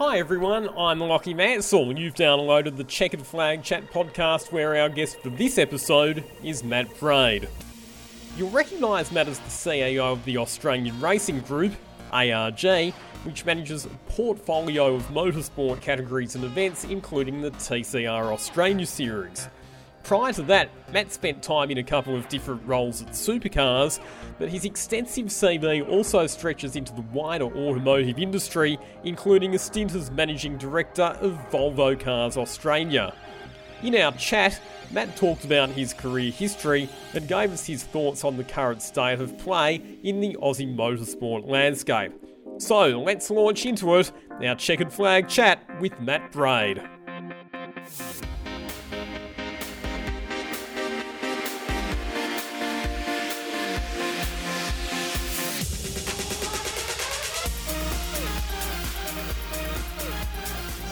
Hi everyone, I'm Lockie Mansell. And you've downloaded the Checkered Flag Chat podcast where our guest for this episode is Matt Braid. You'll recognise Matt as the CEO of the Australian Racing Group, ARG, which manages a portfolio of motorsport categories and events, including the TCR Australia Series. Prior to that, Matt spent time in a couple of different roles at supercars, but his extensive CV also stretches into the wider automotive industry, including a stint as managing director of Volvo Cars Australia. In our chat, Matt talked about his career history and gave us his thoughts on the current state of play in the Aussie motorsport landscape. So let's launch into it, our checkered flag chat with Matt Braid.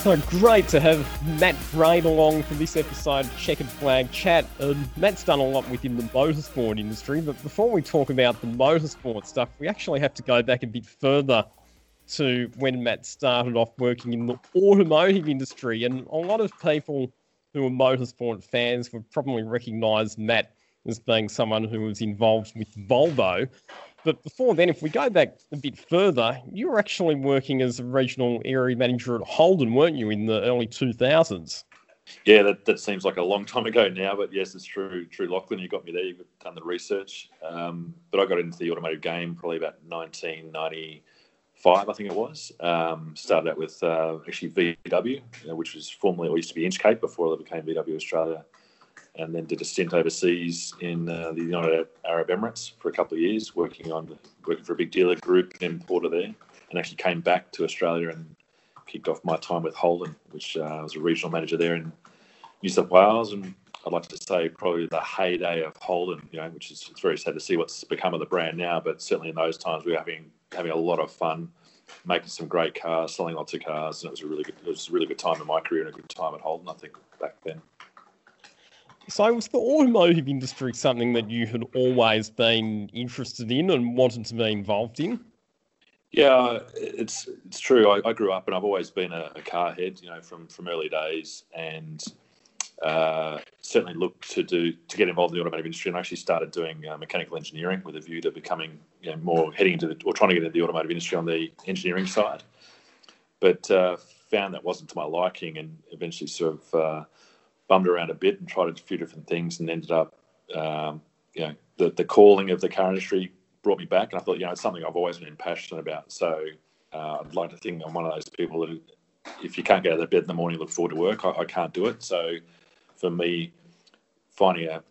So great to have Matt Braid along for this episode Checkered Flag Chat. Um, Matt's done a lot within the motorsport industry, but before we talk about the motorsport stuff, we actually have to go back a bit further to when Matt started off working in the automotive industry. And a lot of people who are motorsport fans would probably recognise Matt as being someone who was involved with Volvo. But before then, if we go back a bit further, you were actually working as a regional area manager at Holden, weren't you, in the early 2000s? Yeah, that, that seems like a long time ago now, but yes, it's true. True, Lachlan, you got me there. You've done the research. Um, but I got into the automotive game probably about 1995, I think it was. Um, started out with uh, actually VW, which was formerly, or used to be Inchcape before it became VW Australia and then did a stint overseas in uh, the United Arab Emirates for a couple of years, working on working for a big dealer group importer there, and actually came back to Australia and kicked off my time with Holden, which uh, was a regional manager there in New South Wales, and I'd like to say probably the heyday of Holden, you know, which is it's very sad to see what's become of the brand now, but certainly in those times we were having having a lot of fun, making some great cars, selling lots of cars, and it was a really good it was a really good time in my career and a good time at Holden, I think back then. So was the automotive industry something that you had always been interested in and wanted to be involved in? Yeah, it's it's true. I, I grew up and I've always been a, a, car head, you know, from from early days, and uh, certainly looked to do to get involved in the automotive industry. And I actually started doing uh, mechanical engineering with a view to becoming you know, more heading into the or trying to get into the automotive industry on the engineering side. But uh, found that wasn't to my liking, and eventually sort of uh, bummed around a bit and tried a few different things and ended up, um, you know, the, the calling of the car industry brought me back. And I thought, you know, it's something I've always been passionate about. So uh, I'd like to think I'm one of those people that if you can't get out of bed in the morning, look forward to work. I, I can't do it. So for me, finding a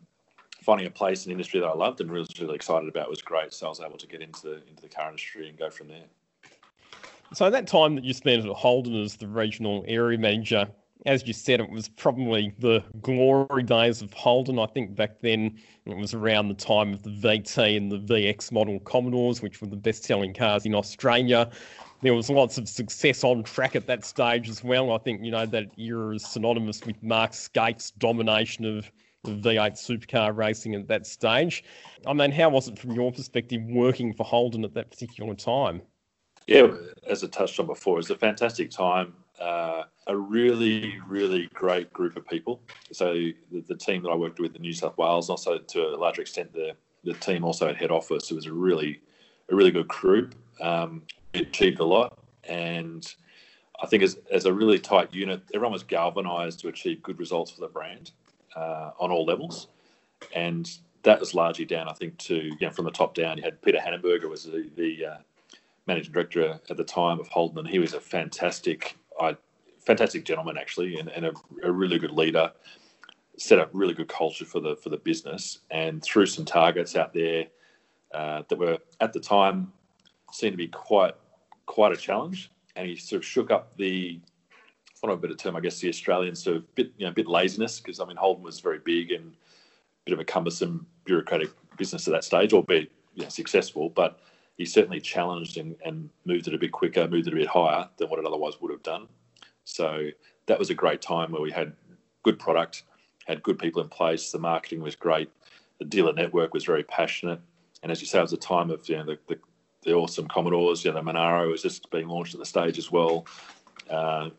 finding a place in industry that I loved and really, really excited about was great. So I was able to get into into the car industry and go from there. So that time that you spent at Holden as the regional area manager, as you said, it was probably the glory days of Holden. I think back then it was around the time of the VT and the VX model Commodores, which were the best selling cars in Australia. There was lots of success on track at that stage as well. I think, you know, that era is synonymous with Mark Skaife's domination of the V8 supercar racing at that stage. I mean, how was it from your perspective working for Holden at that particular time? Yeah, as I touched on before, it was a fantastic time uh, a really, really great group of people. So the, the, team that I worked with in New South Wales, also to a larger extent the the team also at head office, it was a really a really good group. Um, achieved a lot, and I think as, as a really tight unit, everyone was galvanised to achieve good results for the brand uh, on all levels, and that was largely down, I think, to you know, from the top down. You had Peter Hanenberger was the, the uh, managing director at the time of Holden, and he was a fantastic I, fantastic gentleman actually, and, and a, a, really good leader. Set up really good culture for the for the business, and threw some targets out there uh, that were at the time seemed to be quite quite a challenge. And he sort of shook up the, for a better term, I guess the Australian sort of bit you know bit laziness because I mean Holden was very big and a bit of a cumbersome bureaucratic business at that stage, albeit you know, successful, but he certainly challenged and, and moved it a bit quicker, moved it a bit higher than what it otherwise would have done. So that was a great time where we had good product, had good people in place. The marketing was great. The dealer network was very passionate. And as you say, it was a time of you know the, the, the awesome Commodores. You know, the Monaro was just being launched at the stage as well. Uh,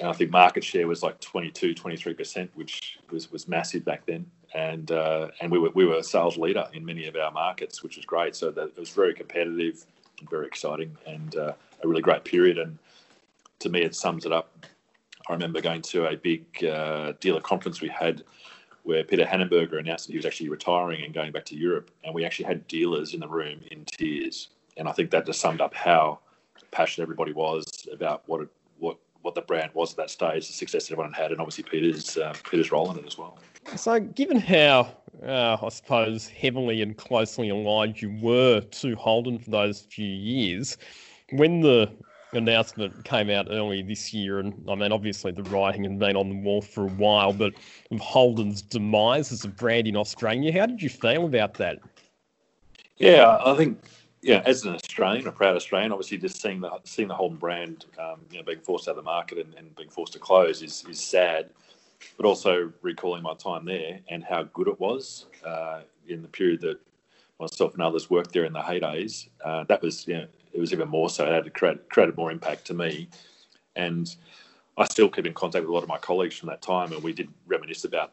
and I think market share was like 22, 23%, which was, was massive back then. And uh, and we were, we were a sales leader in many of our markets, which was great. So that it was very competitive, very exciting, and uh, a really great period. And to me, it sums it up. I remember going to a big uh, dealer conference we had where Peter Hanenberger announced that he was actually retiring and going back to Europe. And we actually had dealers in the room in tears. And I think that just summed up how passionate everybody was about what it, what what the brand was at that stage, the success everyone had, and obviously Peter's uh, Peter's role in it as well. So, given how uh, I suppose heavily and closely aligned you were to Holden for those few years, when the announcement came out early this year, and I mean, obviously the writing had been on the wall for a while, but of Holden's demise as a brand in Australia, how did you feel about that? Yeah, I think yeah, as an Australian, a proud Australian, obviously just seeing the seeing the Holden brand, um, you know, being forced out of the market and, and, being forced to close is is sad. But also recalling my time there and how good it was uh, in the period that myself and others worked there in the heydays. Uh, that was, you know, it was even more so. It had create, created more impact to me, and I still keep in contact with a lot of my colleagues from that time, and we did reminisce about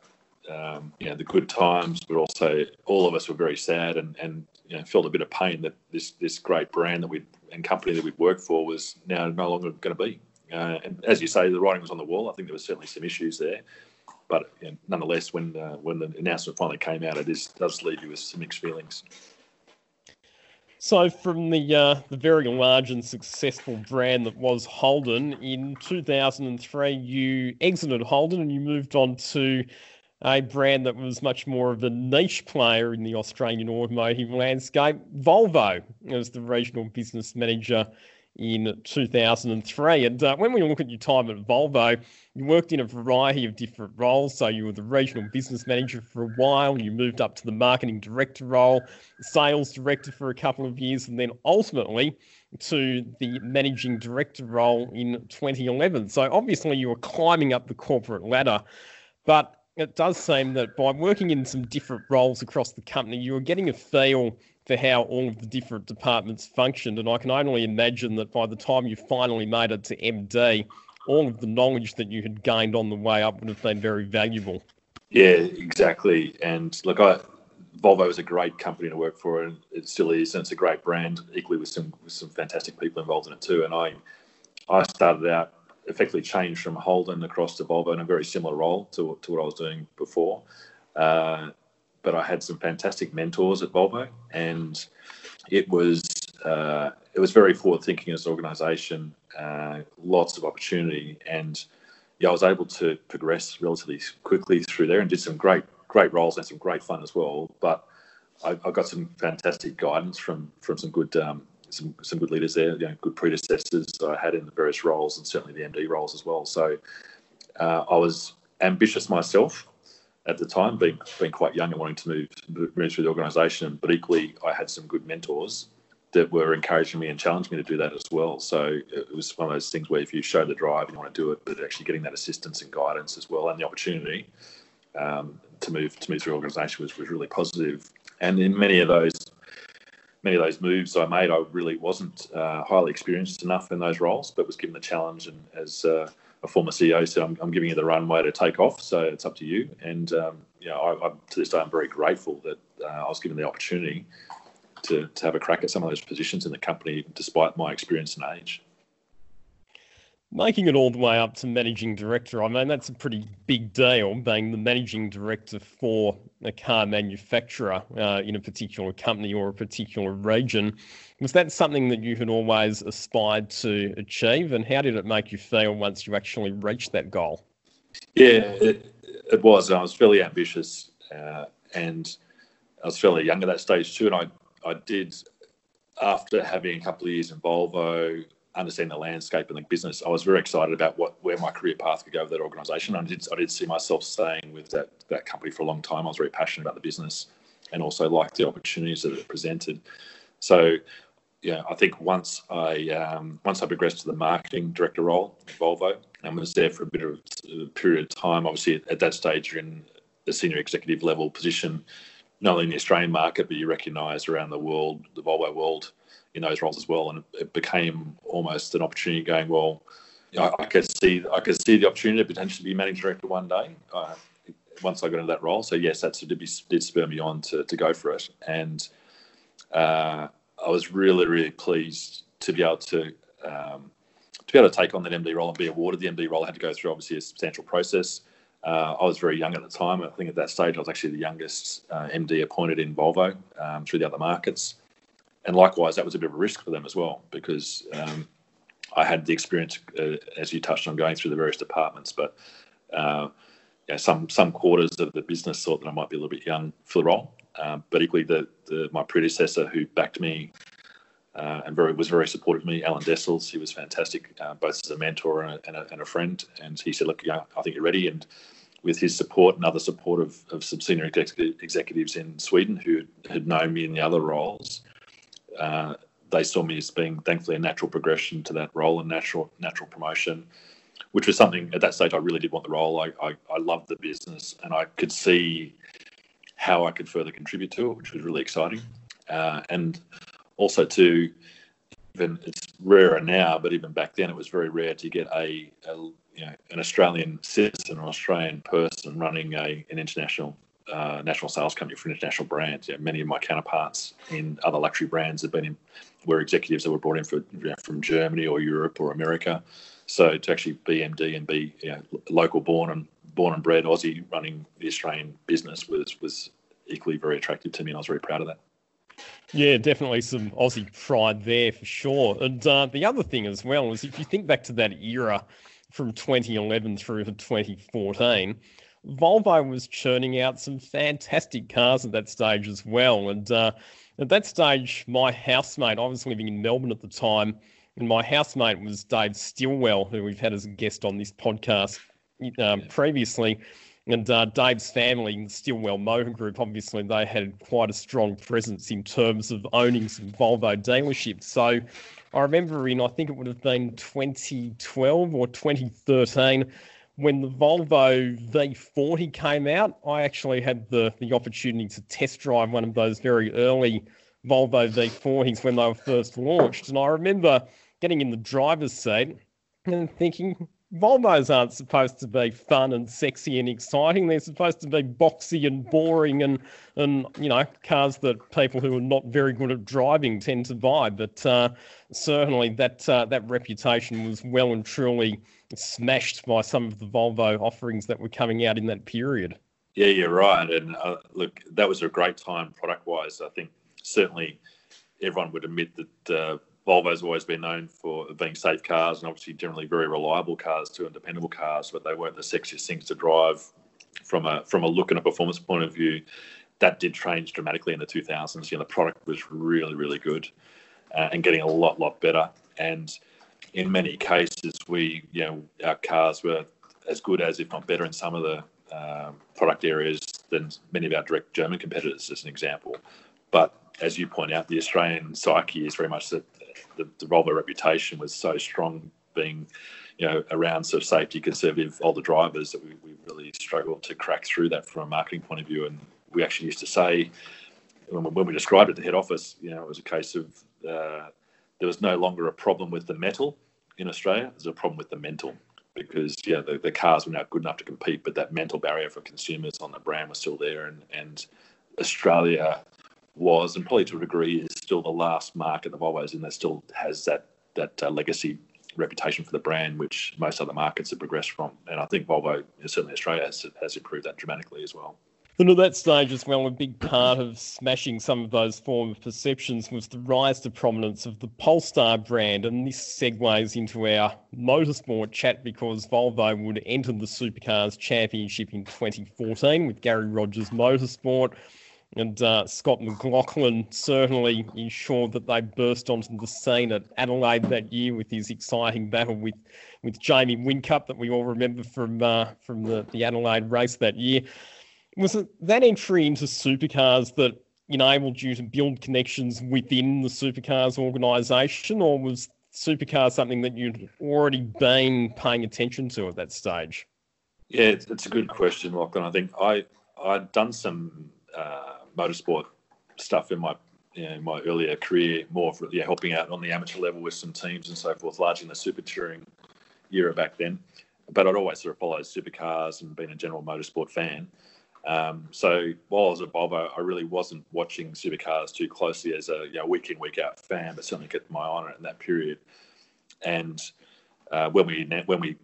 um, you know the good times, but also all of us were very sad and and you know, felt a bit of pain that this this great brand that we and company that we'd worked for was now no longer going to be. Uh, and as you say, the writing was on the wall. I think there was certainly some issues there, but you know, nonetheless, when uh, when the announcement finally came out, it is, does leave you with some mixed feelings. So, from the uh, the very large and successful brand that was Holden, in 2003, you exited Holden and you moved on to a brand that was much more of a niche player in the Australian automotive landscape, Volvo, as the regional business manager in 2003. And uh, when we look at your time at Volvo, you worked in a variety of different roles. So you were the regional business manager for a while, you moved up to the marketing director role, sales director for a couple of years, and then ultimately to the managing director role in 2011. So obviously you were climbing up the corporate ladder. But it does seem that by working in some different roles across the company, you were getting a feel for how all of the different departments functioned. And I can only imagine that by the time you finally made it to MD, all of the knowledge that you had gained on the way up would have been very valuable. Yeah, exactly. And look, I, Volvo is a great company to work for, and it still is, and it's a great brand, equally with some with some fantastic people involved in it too. And I, I started out effectively changed from Holden across to Volvo in a very similar role to, to what I was doing before. Uh, but I had some fantastic mentors at Volvo, and it was uh, it was very forward thinking as an organisation, uh, lots of opportunity, and yeah, I was able to progress relatively quickly through there and did some great great roles and some great fun as well. But I, I got some fantastic guidance from from some good um, some some good leaders there, you know, good predecessors I had in the various roles, and certainly the MD roles as well. So uh, I was ambitious myself at the time, being being quite young and wanting to move move through the organisation. But equally, I had some good mentors that were encouraging me and challenging me to do that as well. So it was one of those things where if you show the drive and you want to do it, but actually getting that assistance and guidance as well, and the opportunity um, to move to move through organisation was was really positive. And in many of those many of those moves I made, I really wasn't uh, highly experienced enough in those roles, but was given the challenge. And as uh, a former CEO said, I'm, I'm, giving you the runway to take off, so it's up to you. And um, you know, I, I, to this day, I'm very grateful that uh, I was given the opportunity to, to have a crack at some of those positions in the company, despite my experience and age making it all the way up to managing director, I mean, that's a pretty big deal, being the managing director for a car manufacturer uh, in a particular company or a particular region. Was that something that you had always aspired to achieve, and how did it make you feel once you actually reached that goal? Yeah, it, it was. I was fairly ambitious, uh, and I was fairly young at that stage too. And I, I did, after having a couple of years in Volvo, understand the landscape and the business, I was very excited about what where my career path could go with that organisation. I did I did see myself staying with that that company for a long time. I was very passionate about the business and also liked the opportunities that it presented. So, yeah, I think once I um, once I progressed to the marketing director role at Volvo and was there for a bit of a period of time. Obviously, at that stage, you're in the senior executive level position, not only in the Australian market, but you recognise around the world, the Volvo world in those roles as well. And it became almost an opportunity going, well, I, I, could see I could see the opportunity to potentially be managing director one day. Uh, once I got into that role, so yes, that did spur me on to, to go for it, and uh, I was really really pleased to be able to um, to be able to take on that MD role and be awarded the MD role. I had to go through obviously a substantial process. Uh, I was very young at the time. I think at that stage I was actually the youngest uh, MD appointed in Volvo um, through the other markets, and likewise that was a bit of a risk for them as well because um, I had the experience, uh, as you touched on, going through the various departments, but uh, some some quarters of the business thought that I might be a little bit young for the role. Um, but equally, the, the, my predecessor who backed me uh, and very was very supportive of me, Alan Dessels, he was fantastic, uh, both as a mentor and a, and a, and a, friend. And he said, "Look, I think you're ready." And with his support and other support of, of some senior executives in Sweden who had known me in the other roles, uh, they saw me as being thankfully a natural progression to that role and natural natural promotion, which was something at that stage I really did want the role. I, I, I loved the business and I could see how I could further contribute to it, which was really exciting. Uh, and also to even it's rarer now, but even back then it was very rare to get a, a you know an Australian citizen or Australian person running a an international uh, national sales company for international brands. Know, many of my counterparts in other luxury brands have been in, were executives that were brought in for, you know, from Germany or Europe or America. So to actually be MD and be you know, local born and born and bred Aussie running the Australian business was was equally very attractive to me, and I was very proud of that. Yeah, definitely some Aussie pride there for sure. And uh, the other thing as well is if you think back to that era from 2011 through to 2014, Volvo was churning out some fantastic cars at that stage as well. And uh, at that stage, my housemate, I was living in Melbourne at the time, and my housemate was Dave Stillwell, who we've had as a guest on this podcast um, previously. And uh, Dave's family, Stillwell Motor Group, obviously they had quite a strong presence in terms of owning some Volvo dealerships. So I remember in, I think it would have been 2012 or 2013, when the Volvo V40 came out, I actually had the, the opportunity to test drive one of those very early Volvo V40s when they were first launched. And I remember getting in the driver's seat and thinking, Volvos aren't supposed to be fun and sexy and exciting. They're supposed to be boxy and boring and, and you know, cars that people who are not very good at driving tend to buy. But uh, certainly that, uh, that reputation was well and truly smashed by some of the Volvo offerings that were coming out in that period. Yeah, you're right. And uh, look, that was a great time product wise. I think certainly everyone would admit that uh, Volvo's always been known for being safe cars and obviously generally very reliable cars too and dependable cars, but they weren't the sexiest things to drive from a from a look and a performance point of view. That did change dramatically in the 2000s. You know, the product was really really good uh, and getting a lot lot better. And in many cases, we you know our cars were as good as, if not better, in some of the um, product areas than many of our direct German competitors, as an example. But as you point out, the Australian psyche is very much that the, the Volvo reputation was so strong, being you know around sort of safety, conservative older drivers that we, we really struggled to crack through that from a marketing point of view. And we actually used to say when, we described it to head office, you know, it was a case of uh, there was no longer a problem with the metal in Australia. There's a problem with the mental because yeah, the, the cars were now good enough to compete, but that mental barrier for consumers on the brand was still there, and and Australia was, and probably to a degree, is still the last market the Volvo's in that still has that that uh, legacy reputation for the brand, which most other markets have progressed from. And I think Volvo, certainly Australia, has, has improved that dramatically as well. And at that stage as well, a big part of smashing some of those former perceptions was the rise to prominence of the Polestar brand. And this segues into our motorsport chat because Volvo would enter the Supercars Championship in 2014 with Garry Rogers Motorsport. And uh, Scott McLaughlin certainly ensured that they burst onto the scene at Adelaide that year with his exciting battle with, with Jamie Whincup that we all remember from uh, from the, the Adelaide race that year. Was it that entry into supercars that enabled you to build connections within the supercars organisation, or was supercars something that you'd already been paying attention to at that stage? Yeah, it's, it's a good question, Lachlan. I think I I'd done some uh, motorsport stuff in my you know, my earlier career, more for yeah, helping out on the amateur level with some teams and so forth, largely in the super touring era back then. But I'd always sort of followed supercars and been a general motorsport fan. Um, so while I was at Volvo, I really wasn't watching supercars too closely as a you know, week in week out fan, but certainly kept my eye on it in that period. And uh, when we when we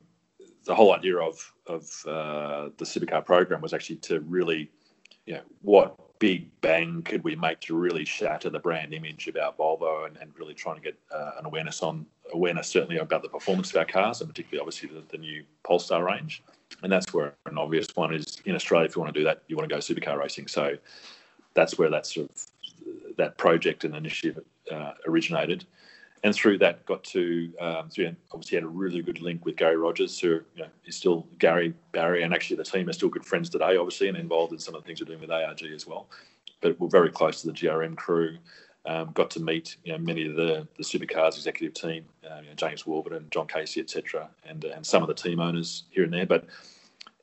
the whole idea of of uh, the supercar program was actually to really, you know, what big bang could we make to really shatter the brand image about Volvo and, and really trying to get uh, an awareness on awareness certainly about the performance of our cars and particularly obviously the, the new Polestar range and that's where an obvious one is in Australia. If you want to do that, you want to go supercar racing. So that's where that sort of that project and initiative uh, originated, and through that got to um, obviously had a really good link with Garry Rogers, who you know, is still Gary Barry, and actually the team are still good friends today, obviously, and involved in some of the things we're doing with ARG as well. But we're very close to the GRM crew. Um, got to meet you know, many of the, the supercars executive team, uh, you know, James Warburton, John Casey, etc., and and some of the team owners here and there. But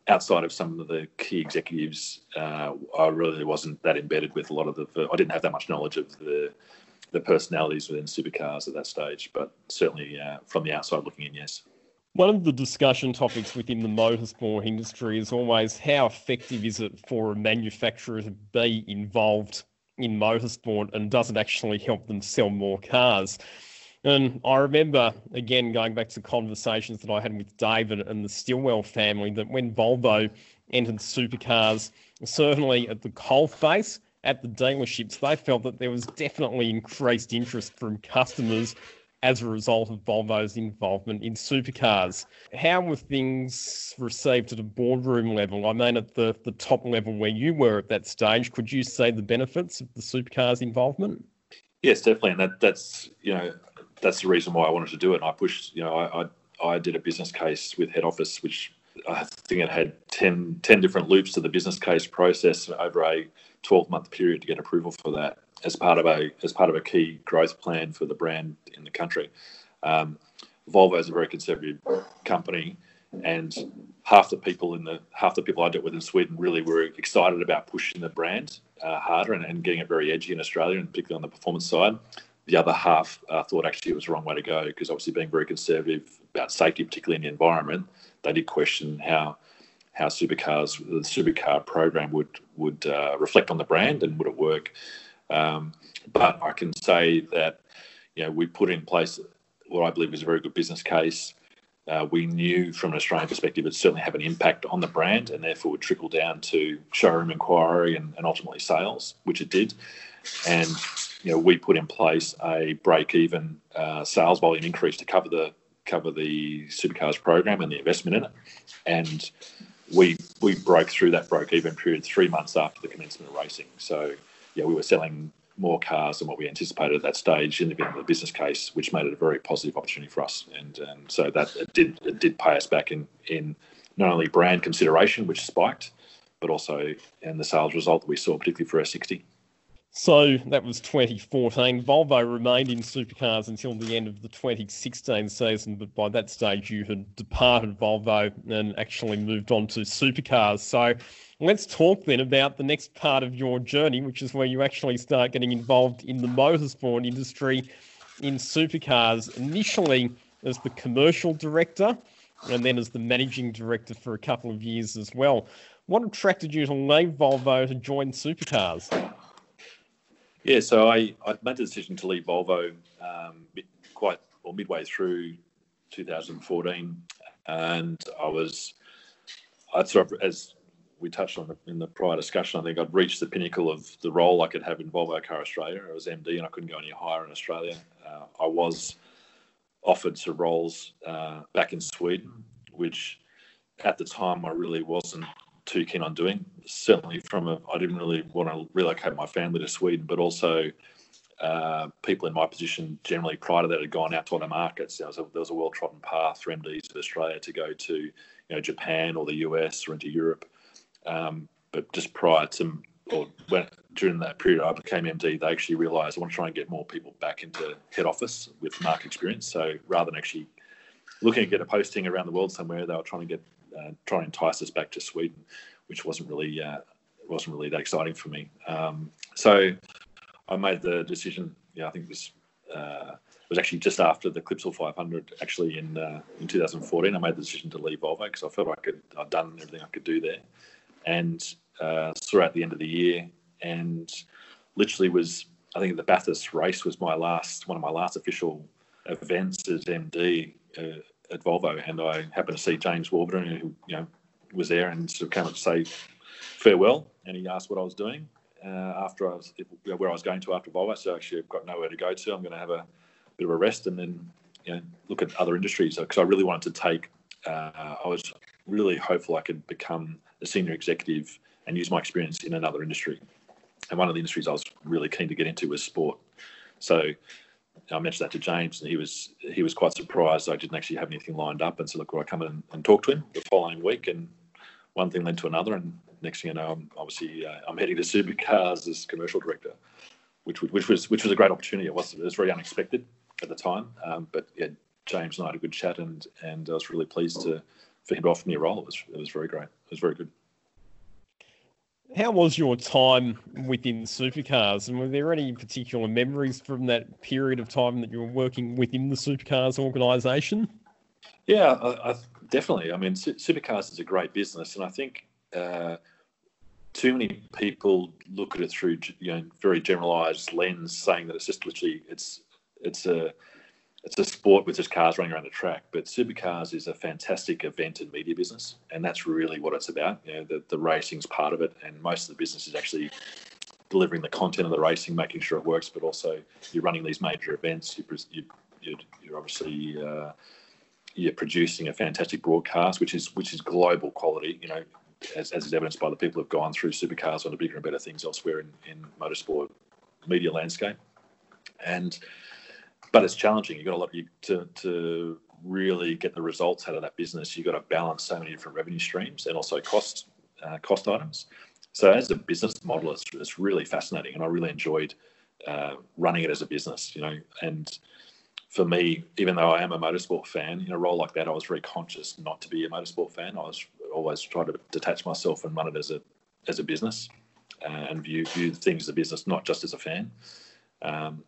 outside of some of the key executives, uh, I really wasn't that embedded with a lot of the. I didn't have that much knowledge of the the personalities within supercars at that stage, but certainly uh, from the outside looking in, yes. One of the discussion topics within the motorsport industry is always how effective is it for a manufacturer to be involved in motorsport and does it actually help them sell more cars? And I remember, again, going back to conversations that I had with David and the Stillwell family, that when Volvo entered supercars, certainly at the coalface, at the dealerships, they felt that there was definitely increased interest from customers as a result of Volvo's involvement in supercars. How were things received at a boardroom level? I mean, at the, the top level where you were at that stage, could you see the benefits of the supercars involvement? Yes, definitely, and that, that's you know that's the reason why I wanted to do it. And I pushed, you know, I, I, I did a business case with head office, which I think it had 10, 10 different loops to the business case process over a 12 month period to get approval for that as part of a as part of a key growth plan for the brand in the country. Um, Volvo is a very conservative company, and half the people in the half the people I dealt with in Sweden really were excited about pushing the brand uh, harder and, and, getting it very edgy in Australia, and particularly on the performance side. The other half uh, thought actually it was the wrong way to go because obviously being very conservative about safety, particularly in the environment, they did question how how supercars the supercar program would would uh, reflect on the brand and would it work. Um, but I can say that you know we put in place what I believe is a very good business case. Uh, we knew from an Australian perspective it certainly have an impact on the brand and therefore would trickle down to showroom inquiry and, and ultimately sales, which it did. And you know, we put in place a break-even uh, sales volume increase to cover the cover the supercars program and the investment in it, and we we broke through that broke even period three months after the commencement of racing. So, yeah, we were selling more cars than what we anticipated at that stage in the, in the business case, which made it a very positive opportunity for us. And, and so that it did it did pay us back in in not only brand consideration, which spiked, but also in the sales result that we saw, particularly for S60. So that was 2014. Volvo remained in supercars until the end of the 2016 season, but by that stage you had departed Volvo and actually moved on to supercars. So let's talk then about the next part of your journey, which is where you actually start getting involved in the motorsport industry in supercars, initially as the commercial director and then as the managing director for a couple of years as well. What attracted you to leave Volvo to join supercars? Yeah, so I, I made the decision to leave Volvo um, quite or midway through 2014, and I was I sort of as we touched on in the prior discussion, I think I'd reached the pinnacle of the role I could have in Volvo Car Australia. I was MD, and I couldn't go any higher in Australia. Uh, I was offered some roles uh, back in Sweden, which at the time I really wasn't too keen on doing. Certainly, from a, I didn't really want to relocate my family to Sweden, but also uh, people in my position generally prior to that had gone out to other markets. There was a, well trodden path for MDs of Australia to go to you know Japan or the US or into Europe. Um, but just prior to or when during that period I became MD, they actually realised I want to try and get more people back into head office with market experience. So rather than actually looking to get a posting around the world somewhere, they were trying to get uh, try and entice us back to Sweden, which wasn't really uh, wasn't really that exciting for me. Um, so I made the decision. Yeah, I think it was uh, it was actually just after the Clipsal 500, actually in uh, in 2014. I made the decision to leave Volvo because I felt I I'd done everything I could do there, and uh, at the end of the year, and literally was I think the Bathurst race was my last one of my last official events as MD uh, at Volvo, and I happened to see James Warburton, who you know was there, and sort of came up to say farewell, and he asked what I was doing uh, after I was where I was going to after Volvo. So actually, I've got nowhere to go to. I'm going to have a bit of a rest and then you know, look at other industries because I really wanted to take. Uh, I was really hopeful I could become a senior executive and use my experience in another industry. And one of the industries I was really keen to get into was sport. So I mentioned that to James, and he was he was quite surprised I didn't actually have anything lined up. And so, look, I come in and talk to him the following week, and one thing led to another, and next thing you know, I'm obviously uh, I'm heading to supercars as commercial director, which which was which was a great opportunity. It was it was very unexpected at the time, um, but yeah, James and I had a good chat, and and I was really pleased to for him to offer me a role. It was it was very great. It was very good. How was your time within supercars, and were there any particular memories from that period of time that you were working within the supercars organisation? Yeah, I, I, definitely. I mean, supercars is a great business, and I think uh, too many people look at it through you know very generalised lens, saying that it's just literally it's it's a it's a sport with just cars running around the track. But supercars is a fantastic event and media business, and that's really what it's about. You know, the the racing's part of it, and most of the business is actually delivering the content of the racing, making sure it works, but also you're running these major events. You, you, you're obviously uh, you're producing a fantastic broadcast, which is which is global quality. You know, as, as is evidenced by the people who've gone through supercars on the bigger and better things elsewhere in, in motorsport media landscape. And but it's challenging. You've got a lot to to really get the results out of that business. You've got to balance so many different revenue streams and also cost uh, cost items. So as a business model, it's, it's really fascinating, and I really enjoyed uh, running it as a business. You know, and for me, even though I am a motorsport fan, in a role like that, I was very conscious not to be a motorsport fan. I was always trying to detach myself and run it as a as a business uh, and view view things as a business, not just as a fan. Um,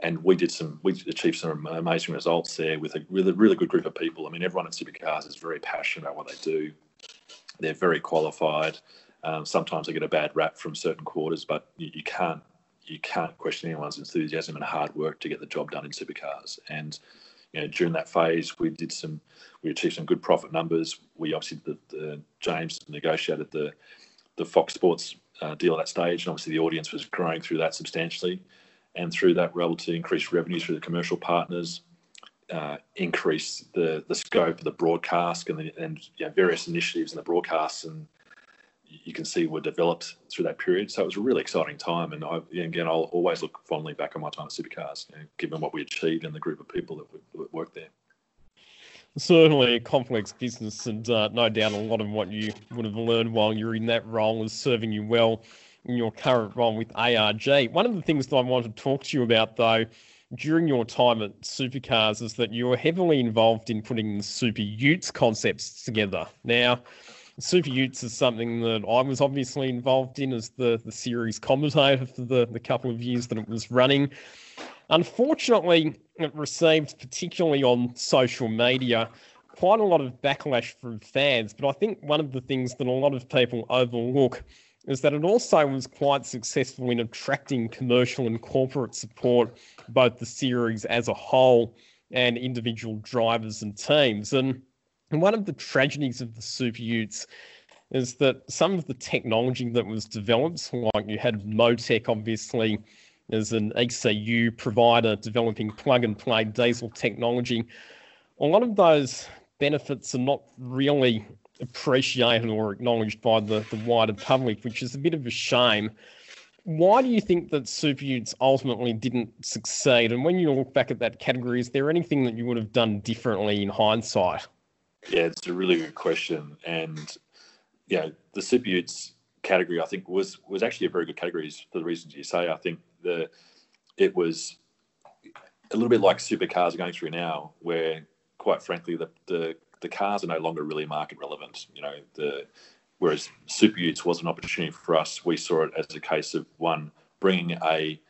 and we did some, we achieved some amazing results there with a really, really good group of people. I mean, everyone at Supercars is very passionate about what they do. They're very qualified. Um, sometimes they get a bad rap from certain quarters, but you, you can't you can't question anyone's enthusiasm and hard work to get the job done in supercars. And you know, during that phase, we did some, we achieved some good profit numbers. We obviously, the, the James negotiated the the Fox Sports uh, deal at that stage, and obviously the audience was growing through that substantially. And through that, we're able to increase revenue through the commercial partners, uh, increase the the scope of the broadcast and the, and you know, various initiatives in the broadcasts and you can see were developed through that period. So it was a really exciting time. And I, again, I'll always look fondly back on my time at Supercars, you know, given what we achieved and the group of people that, that worked there. Certainly a complex business, and uh, no doubt a lot of what you would have learned while you're in that role is serving you well in your current role with ARG. One of the things that I wanted to talk to you about, though, during your time at Supercars, is that you were heavily involved in putting the Super Utes concepts together. Now, Super Utes is something that I was obviously involved in as the, the series commentator for the, the couple of years that it was running. Unfortunately, it received, particularly on social media, quite a lot of backlash from fans. But I think one of the things that a lot of people overlook is that it also was quite successful in attracting commercial and corporate support, both the series as a whole and individual drivers and teams. And one of the tragedies of the super utes is that some of the technology that was developed, like you had Motec, obviously, as an ECU provider developing plug and play diesel technology, a lot of those benefits are not really appreciated or acknowledged by the, the wider public, which is a bit of a shame. Why do you think that Super Utes ultimately didn't succeed? And when you look back at that category, is there anything that you would have done differently in hindsight? Yeah, it's a really good question, and yeah, the Super Utes category I think was was actually a very good category for the reasons you say. I think the it was a little bit like supercars are going through now, where quite frankly the the, the cars are no longer really market relevant. You know, the whereas Super Utes was an opportunity for us. We saw it as a case of one bringing a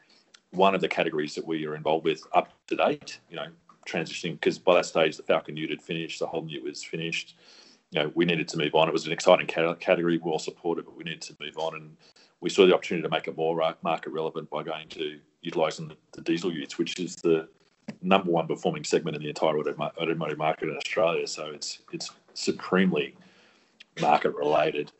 one of the categories that we are involved with up to date. You know, transitioning because by that stage the Falcon Ute had finished, the whole Ute was finished. You know, we needed to move on. It was an exciting category, well supported, but we needed to move on, and we saw the opportunity to make it more uh, market relevant by going to utilising the, the diesel utes, which is the number one performing segment in the entire automotive market in Australia. So it's it's supremely market related.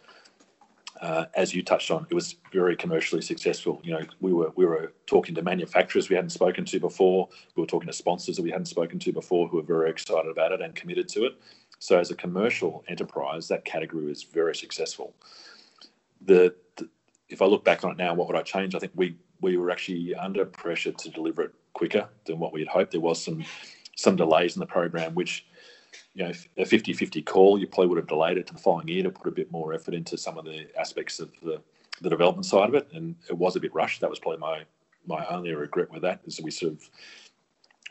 Uh, as you touched on, it was very commercially successful. You know, we were we were talking to manufacturers we hadn't spoken to before. We were talking to sponsors that we hadn't spoken to before, who were very excited about it and committed to it. So, as a commercial enterprise, that category was very successful. The, the if I look back on it now, what would I change? I think we we were actually under pressure to deliver it quicker than what we had hoped. There was some some delays in the program, which you know, a 50-50 call, you probably would have delayed it to the following year to put a bit more effort into some of the aspects of the, the development side of it. And it was a bit rushed. That was probably my my only regret with that is we sort of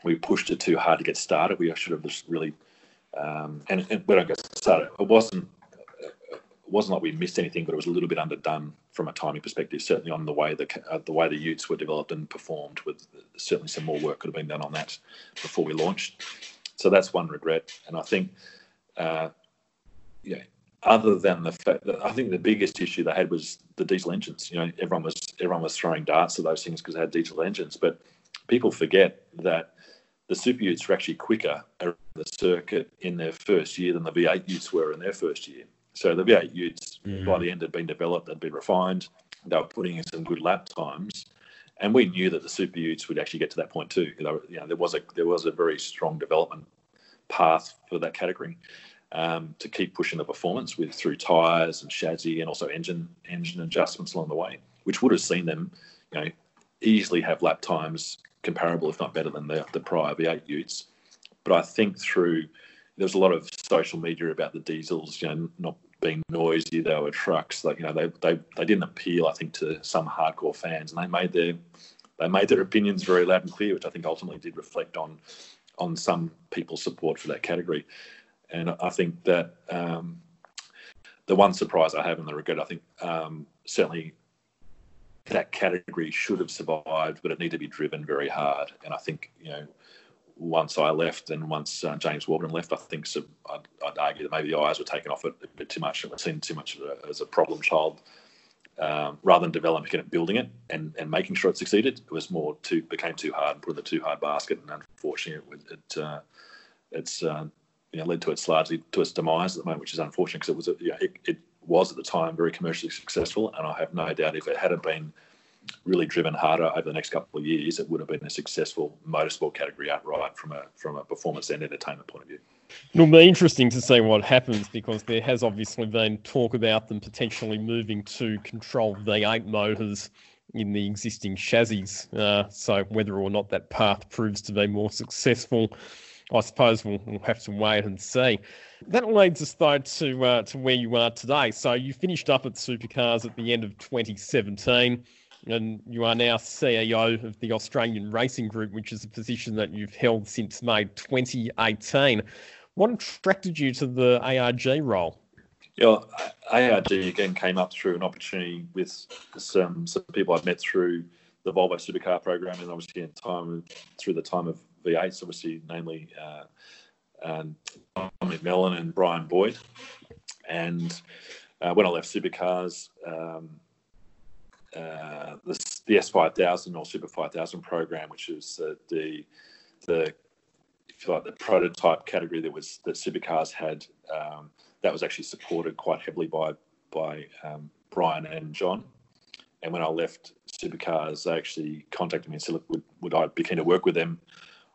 we pushed it too hard to get started. We should have just really um, and, and when I got started, it wasn't it wasn't like we missed anything, but it was a little bit underdone from a timing perspective. Certainly on the way the uh, the way the Utes were developed and performed, with certainly some more work could have been done on that before we launched. So that's one regret. And I think, uh, yeah, other than the fact that I think the biggest issue they had was the diesel engines. You know, everyone was everyone was throwing darts at those things because they had diesel engines, but people forget that the super utes were actually quicker around the circuit in their first year than the V8 utes were in their first year. So the V8 utes mm-hmm. by the end had been developed, they'd been refined, they were putting in some good lap times, and we knew that the super utes would actually get to that point too. You know, you know there was a there was a very strong development path for that category um, to keep pushing the performance with through tyres and chassis and also engine engine adjustments along the way, which would have seen them, you know, easily have lap times comparable, if not better, than the, the prior V8 Utes. But I think through there was a lot of social media about the diesels, you know, not being noisy. They were trucks. Like you know, they they they didn't appeal, I think, to some hardcore fans, and they made their they made their opinions very loud and clear, which I think ultimately did reflect on on some people's support for that category. And I think that um, the one surprise I have in the regret, I think um, certainly that category should have survived, but it needed to be driven very hard. And I think you know once I left and once uh, James Warburton left, I think some, I'd, I'd, argue that maybe the eyes were taken off it a bit too much and were seen too much as a, as a problem child. Um, rather than developing it, building it, and, and making sure it succeeded, it was more too became too hard and put in the too hard basket. And unfortunately, it, it uh, it's uh, you know led to its largely to its demise at the moment, which is unfortunate because it was a, you know, it, it was at the time very commercially successful, and I have no doubt if it hadn't been really driven harder over the next couple of years, it would have been a successful motorsport category outright from a from a performance and entertainment point of view. It'll be interesting to see what happens because there has obviously been talk about them potentially moving to control V8 motors in the existing chassis. Uh, so whether or not that path proves to be more successful, I suppose we'll, we'll have to wait and see. That leads us though to uh, to where you are today. So you finished up at Supercars at the end of 2017 and you are now CEO of the Australian Racing Group, which is a position that you've held since May 2018. What attracted you to the ARG role? Yeah, ARG again came up through an opportunity with some, some people I've met through the Volvo Supercar program, and obviously in time through the time of V8s, obviously namely uh, um, Tommy Mellon and Brian Boyd. And uh, when I left Supercars, um, uh, the, the S5000 or Super 5000 program, which is uh, the the if you like the prototype category that was that Supercars had. Um, that was actually supported quite heavily by by um, Brian and John. And when I left Supercars, they actually contacted me and said, "Look, would, would I be keen to work with them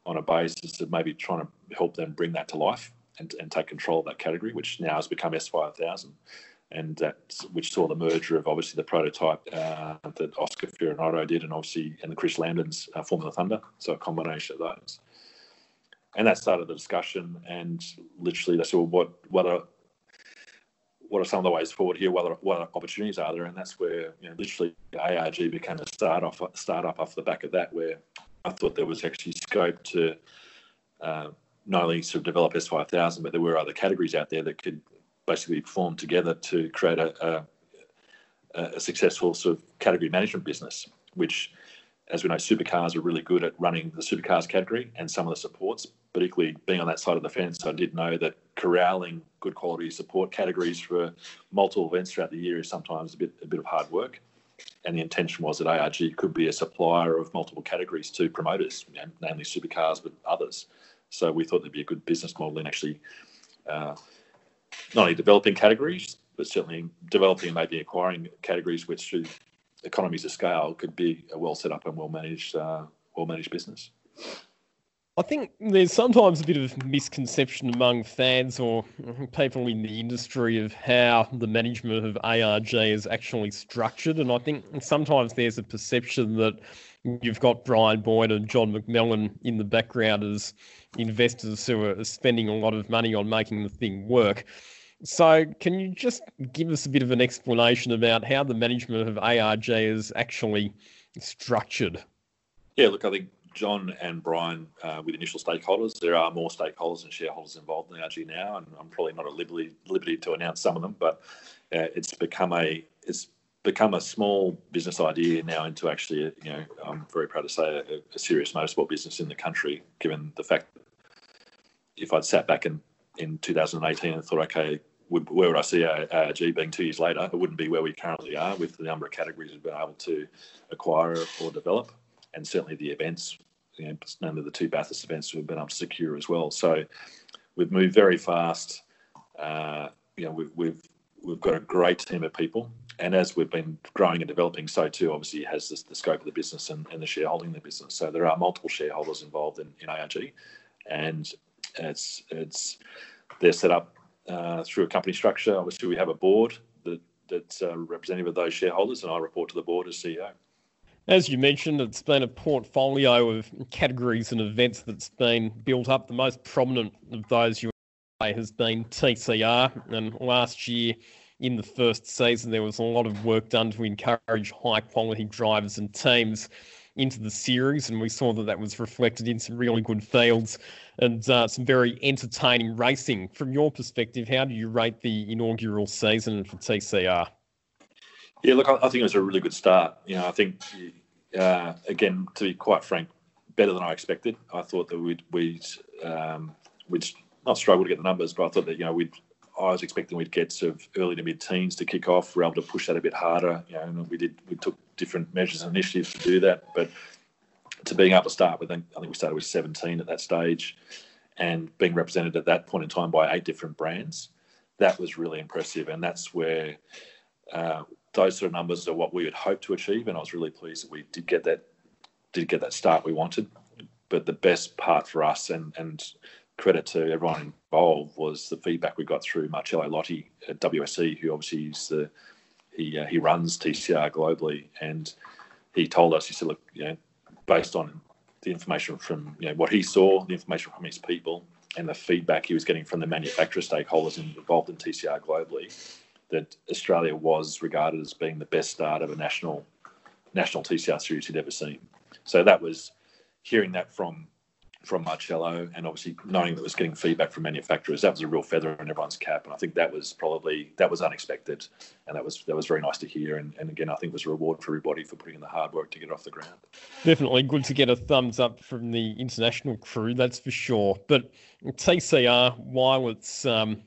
on a basis of maybe trying to help them bring that to life and, and take control of that category, which now has become S5000." And that which saw the merger of obviously the prototype uh, that Oscar Fiorinato did, and obviously and the Chris Lambdens uh, Formula Thunder, so a combination of those. And that started the discussion, and literally they said, "Well, what what are what are some of the ways forward here? What are, what opportunities are there?" And that's where you know, literally ARG became a start off start up off the back of that, where I thought there was actually scope to. Uh, not only sort of develop S5000, but there were other categories out there that could basically formed together to create a, a, a, successful sort of category management business, which as we know, supercars are really good at running the supercars category and some of the supports. Equally, being on that side of the fence, I did know that corralling good quality support categories for multiple events throughout the year is sometimes a bit a bit of hard work. And the intention was that ARG could be a supplier of multiple categories to promoters, you know, namely supercars, but others. So we thought there'd be a good business model in actually uh, not only developing categories, but certainly developing and maybe acquiring categories which, through economies of scale, could be a well set up and well managed, uh, well managed business. I think there's sometimes a bit of misconception among fans or people in the industry of how the management of ARG is actually structured. And I think sometimes there's a perception that you've got Brian Boyd and John McMillan in the background as investors who are spending a lot of money on making the thing work. So, can you just give us a bit of an explanation about how the management of ARG is actually structured? Yeah, look, I think John and Brian uh, with initial stakeholders. There are more stakeholders and shareholders involved in ARG now, and I'm probably not at liberty, liberty to announce some of them, but uh, it's become a it's become a small business idea now into actually, you know, I'm very proud to say a, a, serious motorsport business in the country. Given the fact, that if I'd sat back in in 2018 and thought, okay, where would I see ARG being two years later? It wouldn't be where we currently are with the number of categories we've been able to acquire or develop and certainly the events, you know, namely the two Bathurst events we've been able to secure as well. So we've moved very fast. Uh, you know, we've, we've we've got a great team of people, and as we've been growing and developing, so too obviously has this, the scope of the business and, and the shareholding of the business. So there are multiple shareholders involved in, in ARG, and it's it's they're set up uh, through a company structure. Obviously, we have a board that that's uh, representative of those shareholders, and I report to the board as CEO. As you mentioned, it's been a portfolio of categories and events that's been built up. The most prominent of those you has been TCR, and last year in the first season there was a lot of work done to encourage high quality drivers and teams into the series, and we saw that that was reflected in some really good fields and uh, some very entertaining racing. From your perspective, how do you rate the inaugural season for TCR? Yeah, look, I, think it was a really good start. You know, I think uh, again, to be quite frank, better than I expected. I thought that we'd we'd um, we'd not struggle to get the numbers, but I thought that you know we'd I was expecting we'd get sort of early to mid teens to kick off. We are able to push that a bit harder. You know, and we did we took different measures and initiatives to do that, but to being able to start with, I think, I think we started with 17 at that stage, and being represented at that point in time by eight different brands, that was really impressive, and that's where. Uh, those sort of numbers are what we would hope to achieve, and I was really pleased that we did get that did get that start we wanted. But the best part for us, and and credit to everyone involved, was the feedback we got through Marcello Lotti at WSC, who obviously is the he uh, he runs TCR globally, and he told us he said, look, you know, based on the information from you know what he saw, the information from his people, and the feedback he was getting from the manufacturer stakeholders involved in TCR globally, that Australia was regarded as being the best start of a national national TCR series he'd ever seen. So that was hearing that from from Marcello and obviously knowing that was getting feedback from manufacturers. That was a real feather in everyone's cap, and I think that was probably that was unexpected, and that was that was very nice to hear. And, and again, I think it was a reward for everybody for putting in the hard work to get off the ground. Definitely good to get a thumbs up from the international crew, that's for sure. But TCR, while it's um,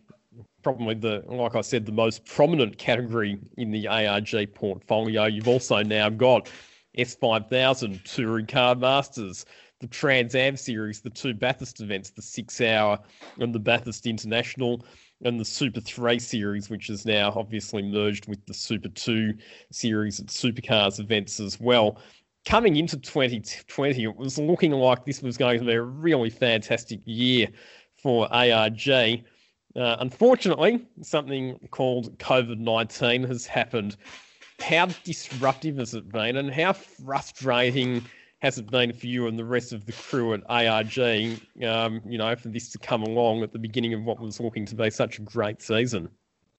probably the, like I said, the most prominent category in the ARG portfolio. You've also now got S5000, Touring Car Masters, the Trans Am Series, the two Bathurst events, the six hour and the Bathurst International, and the Super 3 series, which is now obviously merged with the Super 2 series at Supercars events as well. Coming into 2020, it was looking like this was going to be a really fantastic year for ARG. Uh, unfortunately, something called COVID 19 has happened. How disruptive has it been, and how frustrating has it been for you and the rest of the crew at ARG, um, you know, for this to come along at the beginning of what was looking to be such a great season?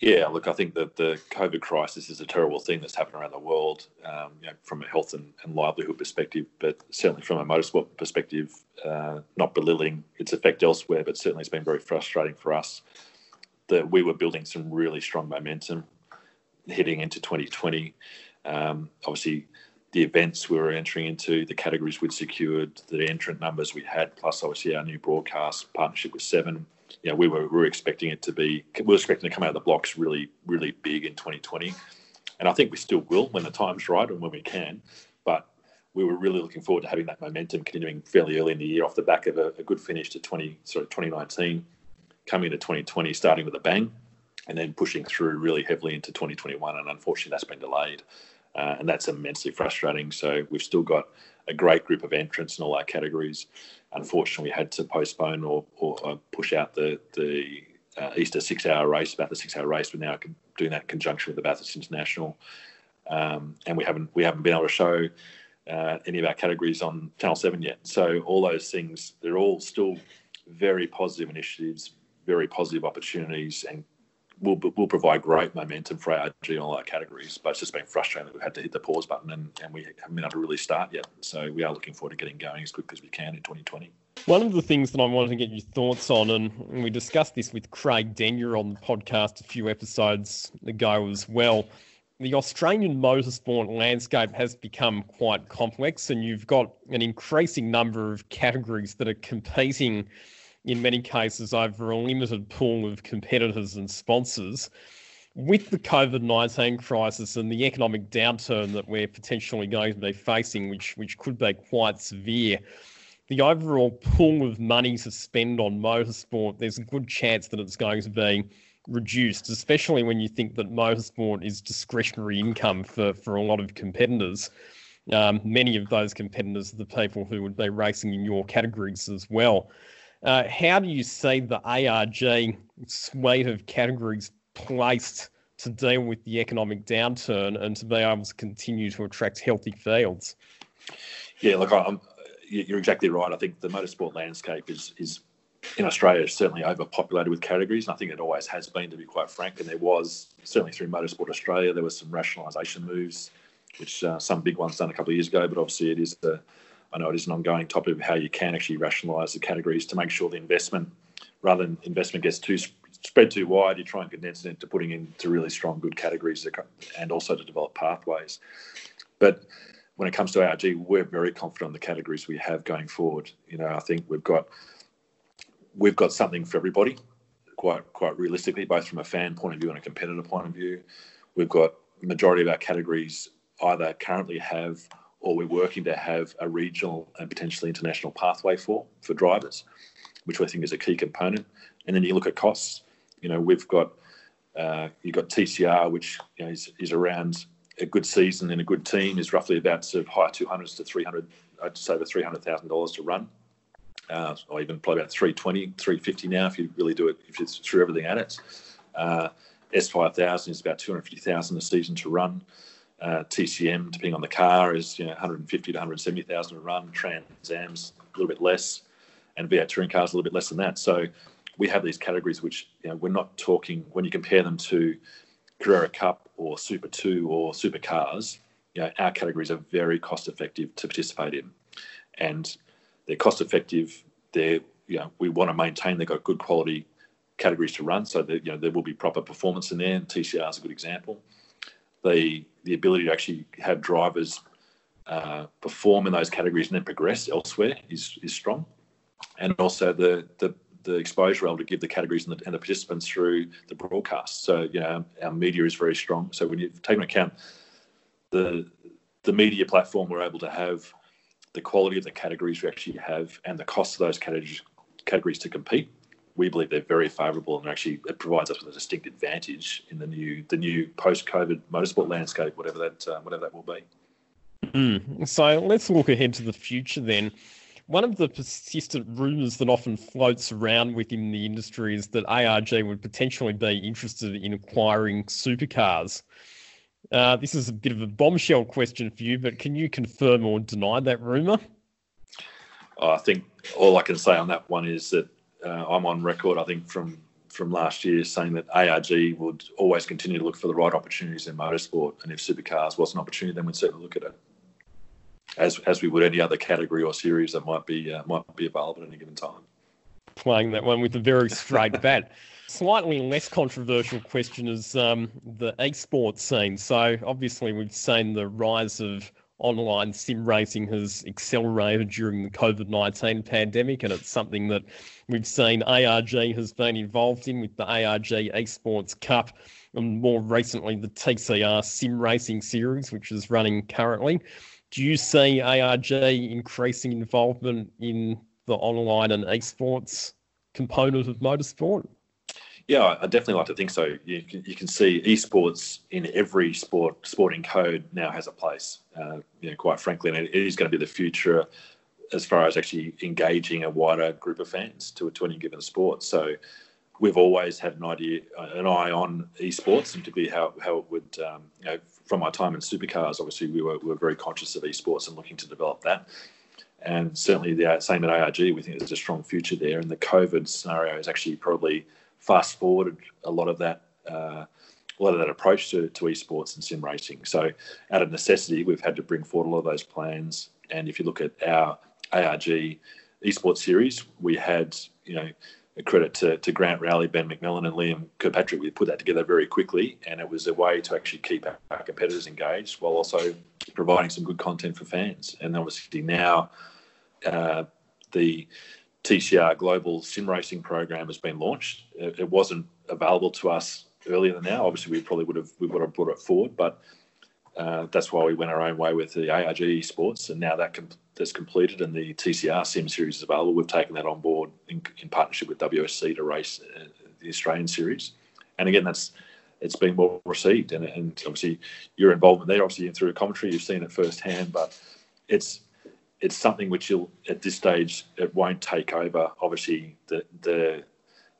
Yeah, look, I think that the COVID crisis is a terrible thing that's happened around the world, um, you know, from a health and, and, livelihood perspective, but certainly from a motorsport perspective, uh, not belittling its effect elsewhere, but certainly it's been very frustrating for us that we were building some really strong momentum heading into 2020. Um, obviously, the events we were entering into, the categories we'd secured, the entrant numbers we had, plus obviously our new broadcast partnership with Seven. You know, we were, we were expecting it to be, we were expecting to come out of the blocks really, really big in 2020. And I think we still will when the time's right and when we can. But we were really looking forward to having that momentum continuing fairly early in the year off the back of a, a good finish to 20, sorry, 2019, coming into 2020, starting with a bang, and then pushing through really heavily into 2021. And unfortunately, that's been delayed. Uh, and that's immensely frustrating. So we've still got a great group of entrants in all our categories. Unfortunately, we had to postpone or, or, or push out the, the uh, Easter six hour race, about the six hour race. We're now doing that in conjunction with the Bathurst International. Um, and we haven't we haven't been able to show uh, any of our categories on Channel 7 yet. So all those things, they're all still very positive initiatives, very positive opportunities, and will will provide great momentum for our all our categories. But it's just been frustrating that we've had to hit the pause button and, and we haven't been able to really start yet. So we are looking forward to getting going as quick as we can in 2020. One of the things that I wanted to get your thoughts on, and we discussed this with Craig Denyer on the podcast a few episodes ago as well, the Australian motorsport landscape has become quite complex, and you've got an increasing number of categories that are competing, in many cases, over a limited pool of competitors and sponsors. With the COVID 19 crisis and the economic downturn that we're potentially going to be facing, which, which could be quite severe, the overall pool of money to spend on motorsport, there's a good chance that it's going to be reduced, especially when you think that motorsport is discretionary income for, for a lot of competitors. Um, many of those competitors are the people who would be racing in your categories as well. Uh, how do you see the ARG suite of categories placed to deal with the economic downturn and to be able to continue to attract healthy fields? Yeah, look, I'm, you're exactly right. I think the motorsport landscape is is in Australia certainly overpopulated with categories, and I think it always has been, to be quite frank. And there was certainly through Motorsport Australia, there was some rationalisation moves, which uh, some big ones done a couple of years ago. But obviously, it is the I know it is an ongoing topic of how you can actually rationalise the categories to make sure the investment, rather than investment gets too spread too wide, you try and condense it into putting into really strong, good categories, and also to develop pathways. But when it comes to ARG, we're very confident on the categories we have going forward. You know, I think we've got we've got something for everybody, quite quite realistically, both from a fan point of view and a competitor point of view. We've got majority of our categories either currently have or we're working to have a regional and potentially international pathway for for drivers, which I think is a key component. And then you look at costs. You know, we've got uh, you've got TCR, which you know, is, is around a good season and a good team is roughly about sort of high 200s to 300, I'd say over $300,000 to run uh, or even probably about 320, 350 now if you really do it, if it's through everything at it. Uh, S5000 is about 250,000 a season to run. Uh, TCM, depending on the car, is you know 150 to 170,000 a run. Trans Am's a little bit less, and V8 touring cars a little bit less than that. So we have these categories which you know we're not talking when you compare them to Carrera Cup or Super Two or supercars. You know, our categories are very cost effective to participate in, and they're cost effective. They're you know we want to maintain they've got good quality categories to run, so that you know there will be proper performance in there. And TCR is a good example. The the ability to actually have drivers uh, perform in those categories and then progress elsewhere is is strong, and also the the the exposure we're able to give the categories and the, and the participants through the broadcast. So you know our media is very strong. So when you take into account the the media platform we're able to have the quality of the categories we actually have and the cost of those categories categories to compete, we believe they're very favourable and actually it provides us with a distinct advantage in the new the new post COVID motorsport landscape, whatever that uh, whatever that will be. Mm. So let's look ahead to the future then. One of the persistent rumours that often floats around within the industry is that ARG would potentially be interested in acquiring supercars. Uh, this is a bit of a bombshell question for you, but can you confirm or deny that rumor? I think all I can say on that one is that uh, I'm on record. I think from from last year saying that ARG would always continue to look for the right opportunities in motorsport, and if supercars was an opportunity, then we'd certainly look at it, as as we would any other category or series that might be uh, might be available at any given time. Playing that one with a very straight bat slightly less controversial question is um, the esports scene. So obviously we've seen the rise of online sim racing has accelerated during the COVID 19 pandemic, and it's something that we've seen ARG has been involved in with the ARG Esports Cup and more recently the TCR Sim Racing Series, which is running currently. Do you see ARG increasing involvement in the online and esports component of motorsport? Yeah, I definitely like to think so. You can, you can see esports in every sport sporting code now has a place. Uh, you know, quite frankly, and it is going to be the future as far as actually engaging a wider group of fans to, to any given sport. So we've always had an idea, an eye on esports, and to be how, how it would, um, you know, from my time in supercars, obviously we were, we were very conscious of esports and looking to develop that. And certainly the same at ARG, we think there's a strong future there. And the COVID scenario is actually probably fast forwarded a lot of that uh, a lot of that approach to, to esports and sim racing. So, out of necessity, we've had to bring forward a lot of those plans. And if you look at our ARG esports series, we had, you know, a credit to, to Grant Rowley, Ben McMillan, and Liam Kirkpatrick. We put that together very quickly, and it was a way to actually keep our competitors engaged while also providing some good content for fans. And obviously now, uh, the TCR Global Sim Racing program has been launched. It, it, wasn't available to us earlier than now. Obviously, we probably would have we would have brought it forward, but uh, that's why we went our own way with the ARG Sports, and now that com- that's completed and the TCR Sim Series is available. We've taken that on board in, in partnership with WSC to race uh, the Australian Series, and again, that's it's been well received, and, and obviously your involvement there, obviously through commentary, you've seen it firsthand, but it's it's something which you'll at this stage it won't take over obviously the the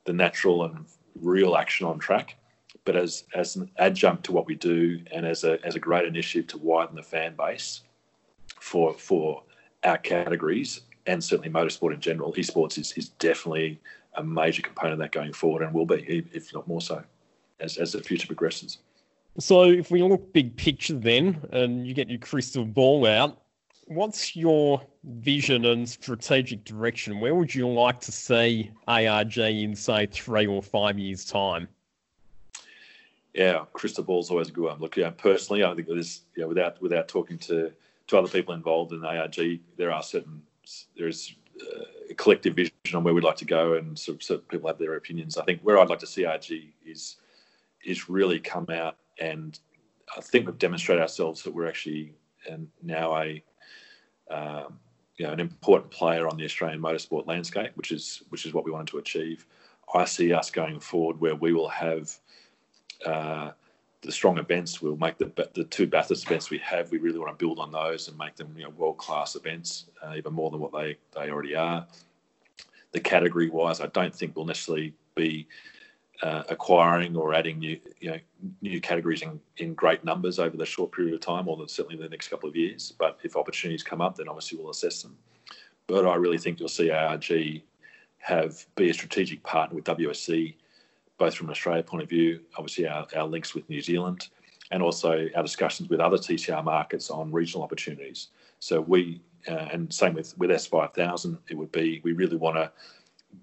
the natural and real action on track. But as as an adjunct to what we do and as a as a great initiative to widen the fan base for for our categories and certainly motorsport in general esports is, is definitely a major component of that going forward and will be if not more so as as the future progresses. So if we look big picture then and you get your crystal ball out what's your vision and strategic direction? Where would you like to see ARG in, say, three or five years' time? Yeah, crystal ball's always a good one. Look, yeah, personally, I think there's, know, without without talking to to other people involved in ARG, there are certain there's uh, a collective vision on where we'd like to go, and sort of, sort of people have their opinions. I think where I'd like to see ARG is is really come out, and I think we've demonstrated ourselves that we're actually and now a um, you know, an important player on the Australian motorsport landscape, which is which is what we wanted to achieve. I see us going forward where we will have uh, the strong events. We'll make the the two Bathurst events we have. We really want to build on those and make them you know, world class events, uh, even more than what they they already are. The category wise, I don't think will necessarily be uh, acquiring or adding new you know new categories in, in great numbers over the short period of time, or certainly the next couple of years. But if opportunities come up, then obviously we'll assess them. But I really think you'll see ARG have be a strategic partner with WSC, both from an Australia point of view, obviously our, our links with New Zealand, and also our discussions with other TCR markets on regional opportunities. So we uh, and same with with S5000, it would be we really want to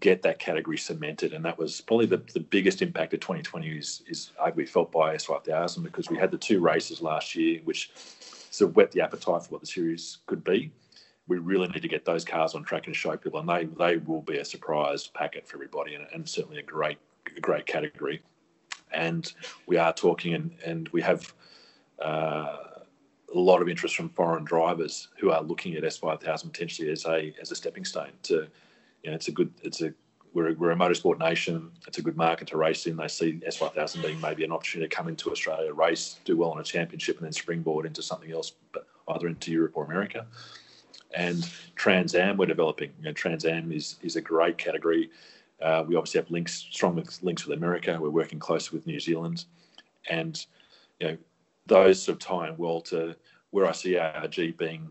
get that category cemented. And that was probably the, the biggest impact of 2020 is, is arguably felt by S5000 because we had the two races last year, which sort of whet the appetite for what the series could be. We really need to get those cars on track and show people, and they, they will be a surprise packet for everybody and, and certainly a great, great category. And we are talking, and, and we have uh, a lot of interest from foreign drivers who are looking at S5000 potentially as a, as a stepping stone to you know, it's a good, it's a, we're a, we're a motorsport nation. It's a good market to race in. They see S5000 being maybe an opportunity to come into Australia, race, do well in a championship, and then springboard into something else, but either into Europe or America. And Trans Am, we're developing. You know, Trans Am is is a great category. Uh, we obviously have links, strong links with America. We're working closely with New Zealand, and you know, those sort of tie in well to where I see ARG being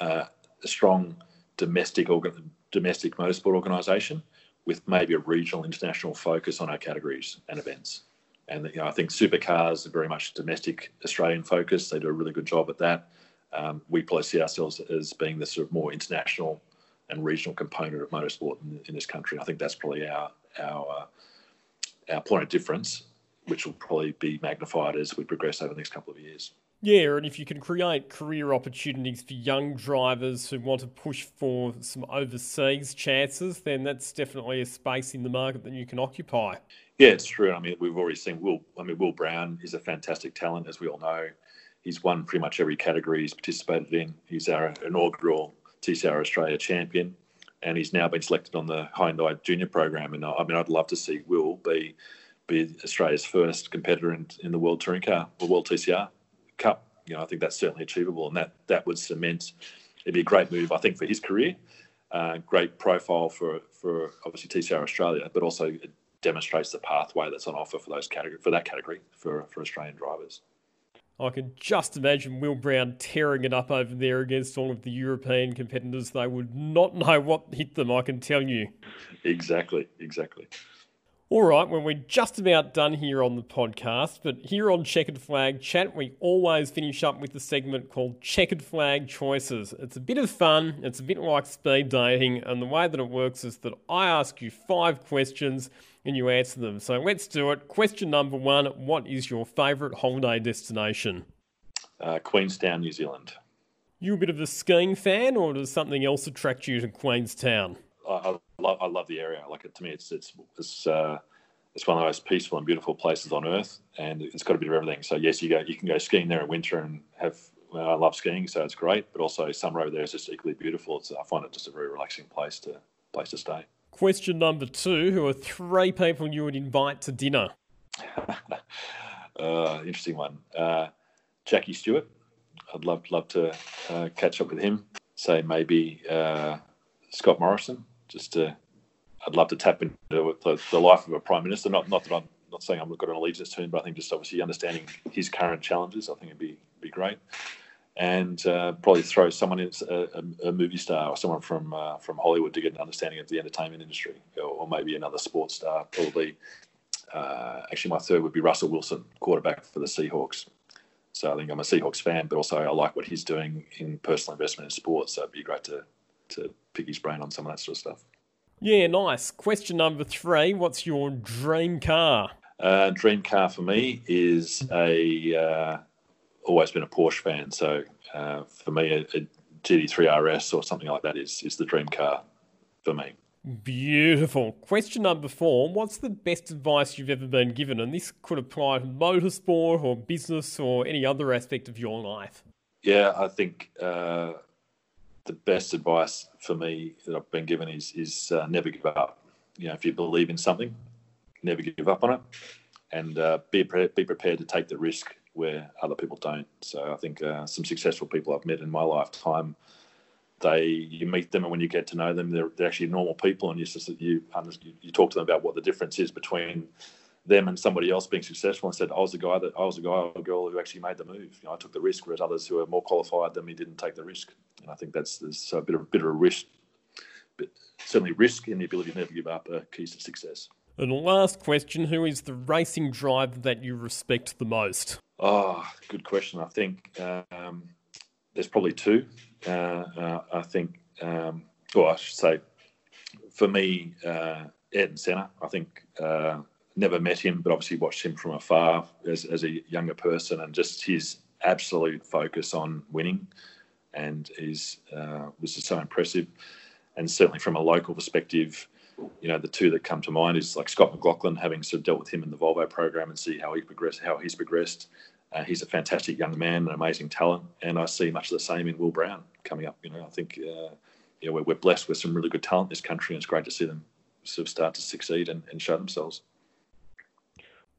uh, a strong domestic organ, domestic motorsport organisation with maybe a regional international focus on our categories and events. And you know, I think supercars are very much domestic Australian focus. They do a really good job at that. Um, we probably see ourselves as being the sort of more international and regional component of motorsport in, in this country. I think that's probably our our uh, our point of difference, which will probably be magnified as we progress over the next couple of years. Yeah, and if you can create career opportunities for young drivers who want to push for some overseas chances, then that's definitely a space in the market that you can occupy. Yeah, it's true. I mean, we've already seen Will. I mean, Will Brown is a fantastic talent, as we all know. He's won pretty much every category he's participated in. He's our inaugural TCR Australia champion, and he's now been selected on the Hyundai Junior program. And I mean, I'd love to see Will be be Australia's first competitor in, in the World Touring Car or World TCR Cup. You know, I think that's certainly achievable, and that that would cement. It'd be a great move, I think, for his career. Uh, great profile for for obviously TCR Australia, but also it demonstrates the pathway that's on offer for those category for that category for for Australian drivers. I can just imagine Will Brown tearing it up over there against all of the European competitors. They would not know what hit them, I can tell you. Exactly, exactly. All right, well, we're just about done here on the podcast, but here on Checkered Flag Chat, we always finish up with the segment called Checkered Flag Choices. It's a bit of fun, it's a bit like speed dating, and the way that it works is that I ask you five questions and you answer them. So let's do it. Question number one What is your favourite holiday destination? Uh, Queenstown, New Zealand. You a bit of a skiing fan, or does something else attract you to Queenstown? I, I love I love the area. Like it, to me, it's it's it's uh, it's one of the most peaceful and beautiful places on earth, and it's got a bit of everything. So yes, you go you can go skiing there in winter and have. Well, I love skiing, so it's great. But also, summer over there is just equally beautiful. It's, I find it just a very relaxing place to place to stay. Question number two: Who are three people you would invite to dinner? uh, interesting one. Uh, Jackie Stewart. I'd love love to uh, catch up with him. Say maybe uh, Scott Morrison just to, I'd love to tap into the, the, life of a prime minister. Not not that I'm not saying I've got an allegiance to him, but I think just obviously understanding his current challenges, I think it'd be be great. And uh, probably throw someone in a, a, movie star or someone from uh, from Hollywood to get an understanding of the entertainment industry, or, or maybe another sports star. Probably, uh, actually, my third would be Russell Wilson, quarterback for the Seahawks. So I think I'm a Seahawks fan, but also I like what he's doing in personal investment in sports. So it'd be great to to pick his brain on some of that sort of stuff. Yeah, nice. Question number three What's your dream car? Uh, dream car for me is a uh, always been a Porsche fan. So uh, for me, a, a, GT3 RS or something like that is is the dream car for me. Beautiful. Question number four What's the best advice you've ever been given? And this could apply to motorsport or business or any other aspect of your life. Yeah, I think uh, the best advice for me that I've been given is is uh, never give up. You know, if you believe in something, never give up on it, and uh, be pre- be prepared to take the risk where other people don't. So I think uh, some successful people I've met in my lifetime, they you meet them and when you get to know them, they're, they're actually normal people, and you just you, you talk to them about what the difference is between them and somebody else being successful and said, I was the guy that I was the guy or girl who actually made the move. You know, I took the risk, whereas others who are more qualified than me didn't take the risk. And I think that's there's a bit of a bit of a risk, but certainly risk and the ability to never give up are keys to success. And last question: Who is the racing driver that you respect the most? Oh, good question. I think um, there's probably two. Uh, uh, I think, um, or I should say, for me, uh, and Senna. I think uh, never met him, but obviously watched him from afar as, as a younger person, and just his absolute focus on winning, and is uh, was just so impressive. And certainly from a local perspective, you know, the two that come to mind is like Scott McLaughlin, having sort of dealt with him in the Volvo program and see how he progressed, how he's progressed. Uh, he's a fantastic young man, an amazing talent, and I see much of the same in Will Brown coming up. You know, I think uh, you know, we're, we're blessed with some really good talent in this country, and it's great to see them sort of start to succeed and, and show themselves.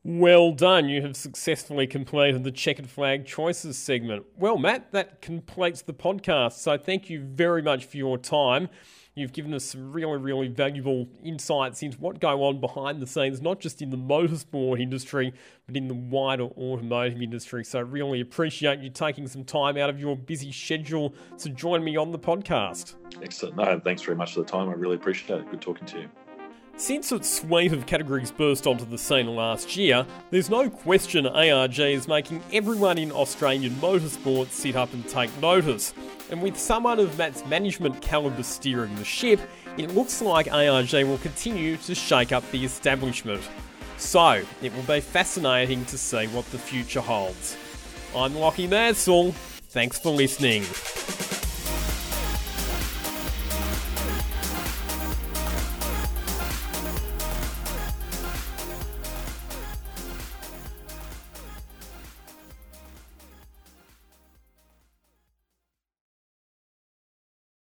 Well done. You have successfully completed the checkered flag choices segment. Well, Matt, that completes the podcast. So thank you very much for your time. You've given us some really, really valuable insights into what go on behind the scenes, not just in the motorsport industry, but in the wider automotive industry. So, really appreciate you taking some time out of your busy schedule to join me on the podcast. Excellent. No, thanks very much for the time. I really appreciate it. Good talking to you. Since its suite of categories burst onto the scene last year, there's no question ARG is making everyone in Australian motorsport sit up and take notice. And with someone of Matt's management calibre steering the ship, it looks like ARG will continue to shake up the establishment. So, it will be fascinating to see what the future holds. I'm Lockie Madsall. Thanks for listening.